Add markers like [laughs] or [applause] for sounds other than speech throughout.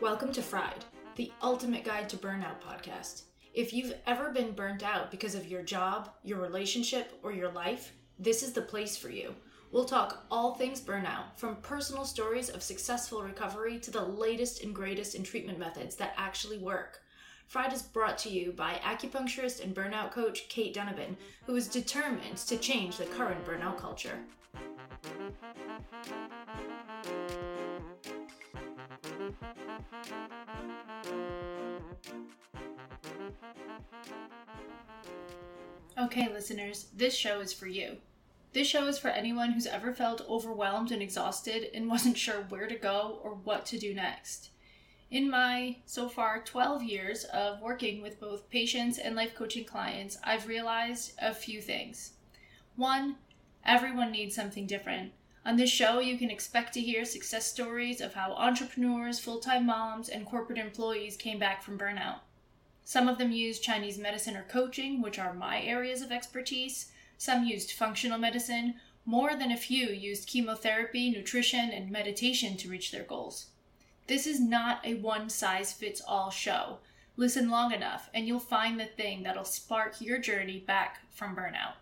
Welcome to Fried, the ultimate guide to burnout podcast. If you've ever been burnt out because of your job, your relationship, or your life, this is the place for you. We'll talk all things burnout, from personal stories of successful recovery to the latest and greatest in treatment methods that actually work. Fried is brought to you by acupuncturist and burnout coach Kate Donovan, who is determined to change the current burnout culture. Okay, listeners, this show is for you. This show is for anyone who's ever felt overwhelmed and exhausted and wasn't sure where to go or what to do next. In my so far 12 years of working with both patients and life coaching clients, I've realized a few things. One, everyone needs something different. On this show, you can expect to hear success stories of how entrepreneurs, full time moms, and corporate employees came back from burnout. Some of them used Chinese medicine or coaching, which are my areas of expertise. Some used functional medicine. More than a few used chemotherapy, nutrition, and meditation to reach their goals. This is not a one size fits all show. Listen long enough, and you'll find the thing that'll spark your journey back from burnout.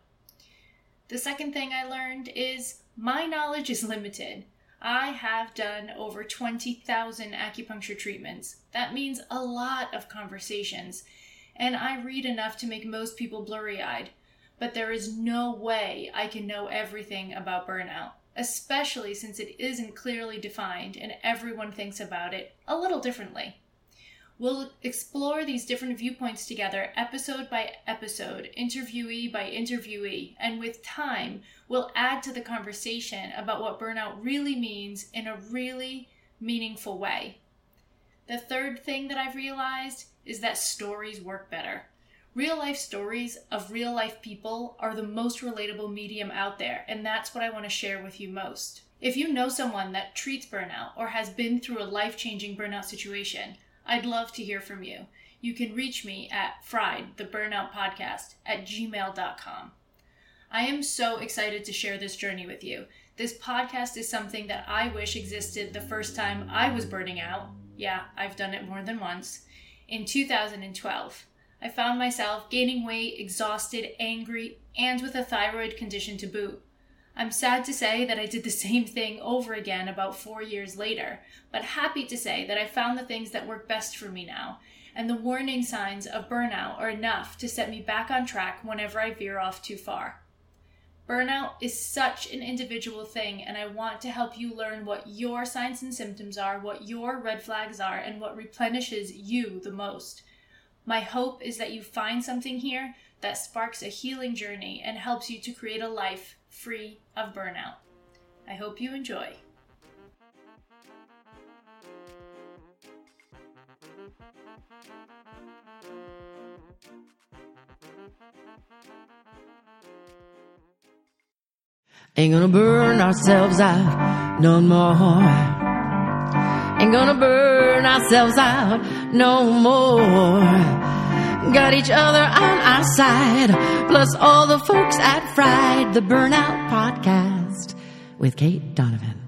The second thing I learned is my knowledge is limited. I have done over 20,000 acupuncture treatments. That means a lot of conversations. And I read enough to make most people blurry eyed. But there is no way I can know everything about burnout, especially since it isn't clearly defined and everyone thinks about it a little differently. We'll explore these different viewpoints together, episode by episode, interviewee by interviewee, and with time, we'll add to the conversation about what burnout really means in a really meaningful way. The third thing that I've realized is that stories work better. Real life stories of real life people are the most relatable medium out there, and that's what I want to share with you most. If you know someone that treats burnout or has been through a life changing burnout situation, I'd love to hear from you. You can reach me at fried, the burnout podcast, at gmail.com. I am so excited to share this journey with you. This podcast is something that I wish existed the first time I was burning out. Yeah, I've done it more than once. In 2012, I found myself gaining weight, exhausted, angry, and with a thyroid condition to boot. I'm sad to say that I did the [laughs] same thing over again about four years later, but happy to say that I found the things that work best for me now, and the warning signs of burnout are enough to set me back on track whenever I veer off too far. Burnout is such an individual thing, and I want to help you learn what your signs and symptoms are, what your red flags are, and what replenishes you the most. My hope is that you find something here that sparks a healing journey and helps you to create a life free of burnout. I hope you enjoy. Ain't gonna burn ourselves out no more. Ain't gonna burn ourselves out no more. Got each other on our side, plus all the folks at Fried, the Burnout Podcast with Kate Donovan.